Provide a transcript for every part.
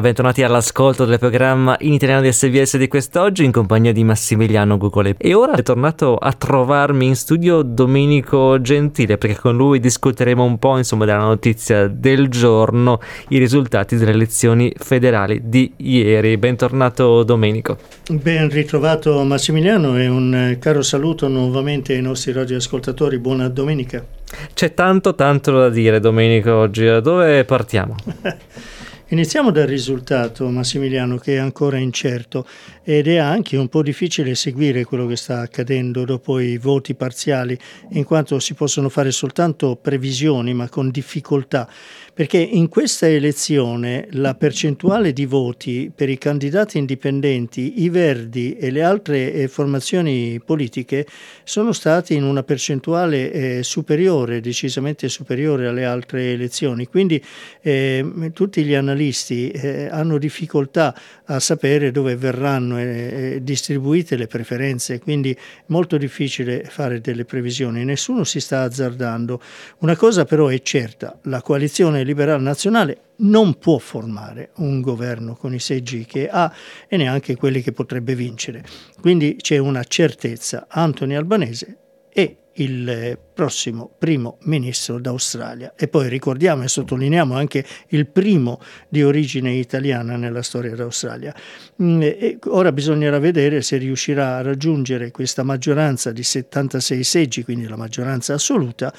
Bentornati all'ascolto del programma in italiano di SBS di quest'oggi in compagnia di Massimiliano Gugole. E ora è tornato a trovarmi in studio Domenico Gentile perché con lui discuteremo un po' insomma della notizia del giorno, i risultati delle elezioni federali di ieri. Bentornato Domenico. Ben ritrovato Massimiliano e un caro saluto nuovamente ai nostri radioascoltatori. Buona domenica. C'è tanto tanto da dire Domenico oggi. Da dove partiamo? Iniziamo dal risultato, Massimiliano, che è ancora incerto ed è anche un po' difficile seguire quello che sta accadendo dopo i voti parziali, in quanto si possono fare soltanto previsioni, ma con difficoltà perché in questa elezione la percentuale di voti per i candidati indipendenti, i Verdi e le altre eh, formazioni politiche sono stati in una percentuale eh, superiore, decisamente superiore alle altre elezioni. Quindi eh, tutti gli analisti eh, hanno difficoltà a sapere dove verranno eh, distribuite le preferenze, quindi è molto difficile fare delle previsioni. Nessuno si sta azzardando. Una cosa però è certa, la coalizione liberale nazionale non può formare un governo con i seggi che ha e neanche quelli che potrebbe vincere. Quindi c'è una certezza, Anthony Albanese è il prossimo primo ministro d'Australia e poi ricordiamo e sottolineiamo anche il primo di origine italiana nella storia d'Australia. Mm, e ora bisognerà vedere se riuscirà a raggiungere questa maggioranza di 76 seggi, quindi la maggioranza assoluta,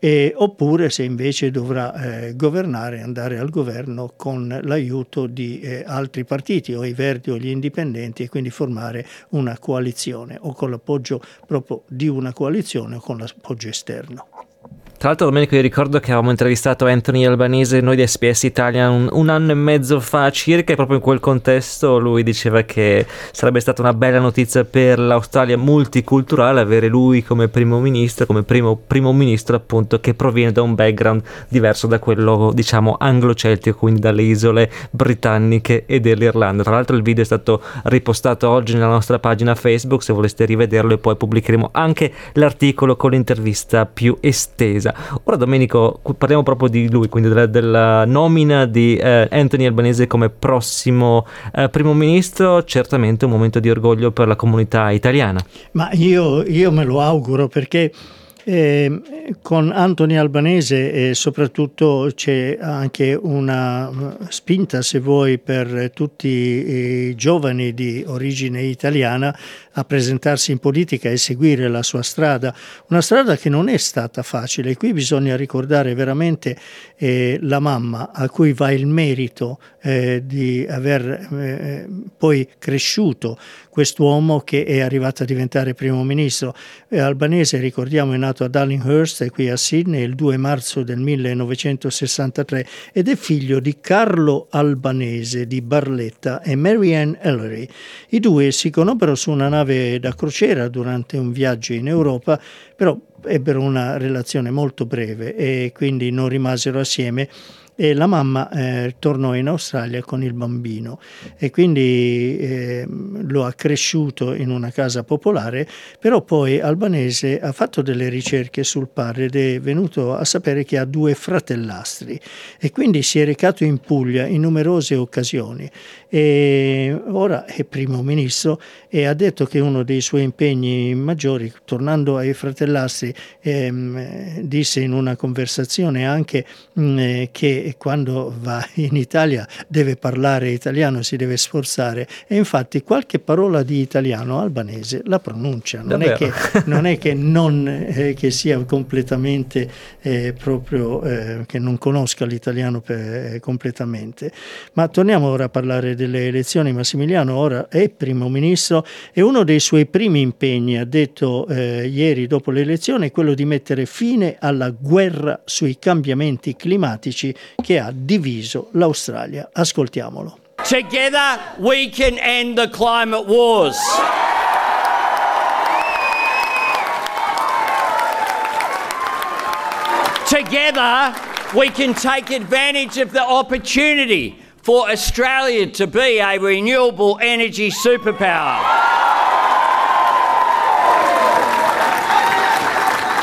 e, oppure se invece dovrà eh, governare, andare al governo con l'aiuto di eh, altri partiti o i verdi o gli indipendenti e quindi formare una coalizione o con l'appoggio proprio di una coalizione o con l'appoggio esterno. Tra l'altro Domenico io ricordo che avevamo intervistato Anthony Albanese noi di SPS Italia un, un, anno e mezzo fa circa e proprio in quel contesto lui diceva che sarebbe stata una bella notizia per l'Australia multiculturale avere lui come primo ministro, come primo, primo ministro appunto che proviene da un background diverso da quello diciamo anglo-celtico, quindi dalle isole britanniche e dell'Irlanda. Tra l'altro il video è stato ripostato oggi nella nostra pagina Facebook, se voleste rivederlo e poi pubblicheremo anche l'articolo con l'intervista più estesa attesa. Ora Domenico, parliamo proprio di lui, quindi della, della nomina di eh, Anthony Albanese come prossimo eh, primo ministro, certamente un momento di orgoglio per la comunità italiana. Ma io, io me lo auguro perché... Eh, con Anthony Albanese e soprattutto c'è anche una spinta, se vuoi, per tutti i giovani di origine italiana a presentarsi in politica e seguire la sua strada, una strada che non è stata facile. Qui bisogna ricordare veramente eh, la mamma a cui va il merito eh, di aver eh, poi cresciuto quest'uomo che è arrivato a diventare primo ministro. Albanese, ricordiamo, è nato a Darlinghurst, qui a Sydney, il 2 marzo del 1963 ed è figlio di Carlo Albanese di Barletta e Marianne Ellery. I due si conobbero su una nave da crociera durante un viaggio in Europa, però ebbero una relazione molto breve e quindi non rimasero assieme e la mamma eh, tornò in Australia con il bambino e quindi eh, lo ha cresciuto in una casa popolare, però poi Albanese ha fatto delle ricerche sul padre ed è venuto a sapere che ha due fratellastri e quindi si è recato in Puglia in numerose occasioni. E ora è primo ministro e ha detto che uno dei suoi impegni maggiori, tornando ai fratellastri, ehm, disse in una conversazione anche mh, eh, che quando va in Italia deve parlare italiano, si deve sforzare e infatti qualche parola di italiano albanese la pronuncia, non è che non, è che, non eh, che sia completamente eh, proprio eh, che non conosca l'italiano per, eh, completamente. Ma torniamo ora a parlare delle elezioni. Massimiliano ora è primo ministro e uno dei suoi primi impegni, ha detto eh, ieri dopo l'elezione, è quello di mettere fine alla guerra sui cambiamenti climatici che ha diviso l'Australia. Ascoltiamolo. Together we can end the climate wars. Together we can take advantage of the opportunity for Australia to be a renewable energy superpower.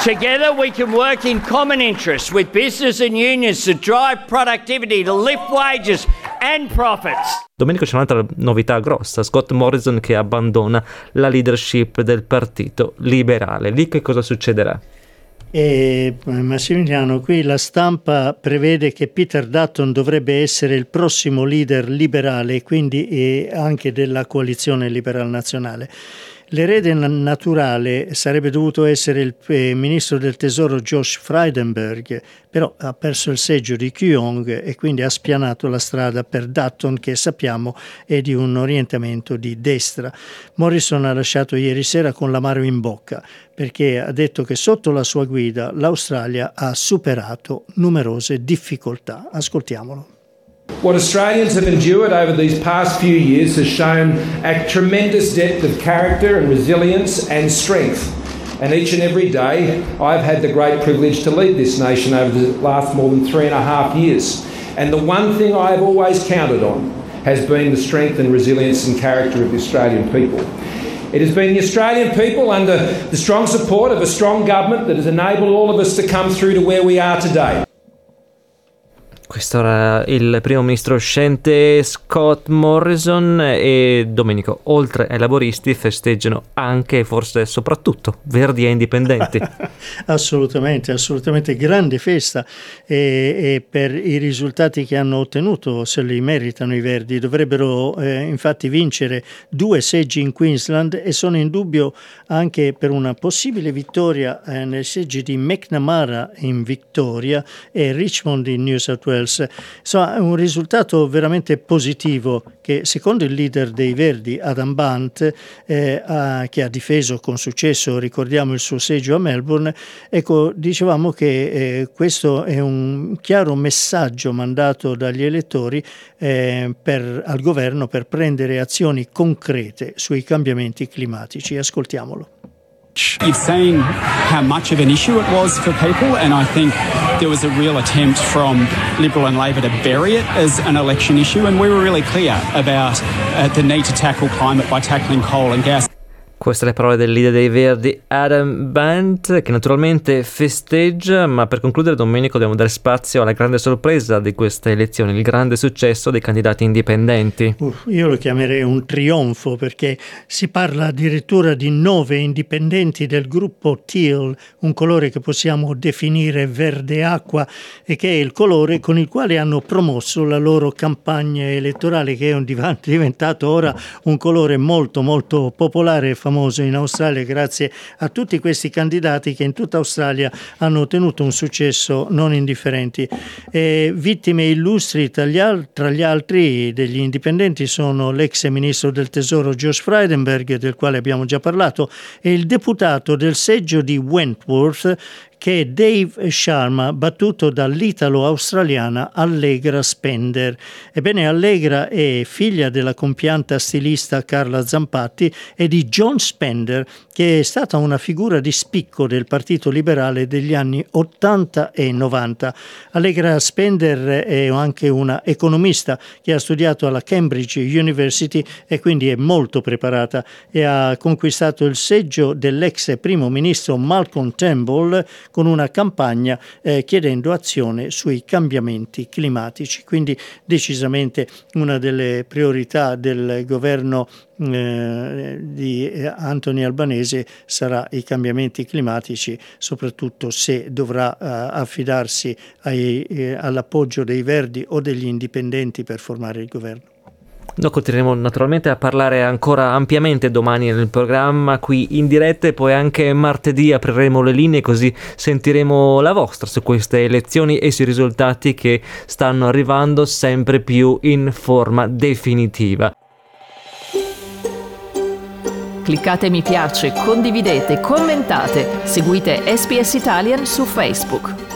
Together, we can work in common interests with business and unions to drive productivity, to lift wages and profits. Domenico c'è un'altra novità grossa, Scott Morrison che abbandona la leadership del partito liberale. Lì che cosa succederà? E Massimiliano, qui la stampa prevede che Peter Dutton dovrebbe essere il prossimo leader liberale e quindi anche della coalizione liberal nazionale. L'erede naturale sarebbe dovuto essere il eh, ministro del tesoro Josh Frydenberg, però ha perso il seggio di Kyong e quindi ha spianato la strada per Dutton che sappiamo è di un orientamento di destra. Morrison ha lasciato ieri sera con l'amaro in bocca perché ha detto che sotto la sua guida l'Australia ha superato numerose difficoltà. Ascoltiamolo. What Australians have endured over these past few years has shown a tremendous depth of character and resilience and strength. And each and every day, I've had the great privilege to lead this nation over the last more than three and a half years. And the one thing I have always counted on has been the strength and resilience and character of the Australian people. It has been the Australian people, under the strong support of a strong government, that has enabled all of us to come through to where we are today. Questo era il primo ministro uscente Scott Morrison e Domenico, oltre ai laboristi, festeggiano anche e forse soprattutto verdi e indipendenti. assolutamente, assolutamente grande festa e, e, per i risultati che hanno ottenuto se li meritano i verdi. Dovrebbero eh, infatti vincere due seggi in Queensland e sono in dubbio anche per una possibile vittoria eh, nei seggi di McNamara in Victoria e Richmond in New South Wales Wales. Insomma, un risultato veramente positivo che secondo il leader dei Verdi, Adam Bant, eh, ha, che ha difeso con successo, ricordiamo, il suo seggio a Melbourne, ecco, dicevamo che eh, questo è un chiaro messaggio mandato dagli elettori eh, per, al governo per prendere azioni concrete sui cambiamenti climatici. Ascoltiamolo. You've seen how much of an issue it was for people, and I think there was a real attempt from Liberal and Labor to bury it as an election issue, and we were really clear about uh, the need to tackle climate by tackling coal and gas. Queste le parole del leader dei Verdi, Adam Bant, che naturalmente festeggia, ma per concludere Domenico dobbiamo dare spazio alla grande sorpresa di queste elezioni, il grande successo dei candidati indipendenti. Uh, io lo chiamerei un trionfo perché si parla addirittura di nove indipendenti del gruppo Teal, un colore che possiamo definire verde acqua e che è il colore con il quale hanno promosso la loro campagna elettorale che è diventato ora un colore molto molto popolare e famoso in Australia grazie a tutti questi candidati che in tutta Australia hanno ottenuto un successo non indifferente. E vittime illustri tra gli, al- tra gli altri degli indipendenti sono l'ex ministro del tesoro Josh Frydenberg, del quale abbiamo già parlato, e il deputato del seggio di Wentworth che è Dave Sharma, battuto dall'italo-australiana Allegra Spender. Ebbene, Allegra è figlia della compianta stilista Carla Zampatti e di John Spender, che è stata una figura di spicco del Partito Liberale degli anni 80 e 90. Allegra Spender è anche una economista che ha studiato alla Cambridge University e quindi è molto preparata e ha conquistato il seggio dell'ex primo ministro Malcolm Turnbull con una campagna eh, chiedendo azione sui cambiamenti climatici. Quindi decisamente una delle priorità del governo eh, di Anthony Albanese sarà i cambiamenti climatici, soprattutto se dovrà eh, affidarsi ai, eh, all'appoggio dei verdi o degli indipendenti per formare il governo. Noi continueremo naturalmente a parlare ancora ampiamente domani nel programma qui in diretta e poi anche martedì apriremo le linee così sentiremo la vostra su queste elezioni e sui risultati che stanno arrivando sempre più in forma definitiva. Cliccate mi piace, condividete, commentate, seguite SPS Italian su Facebook.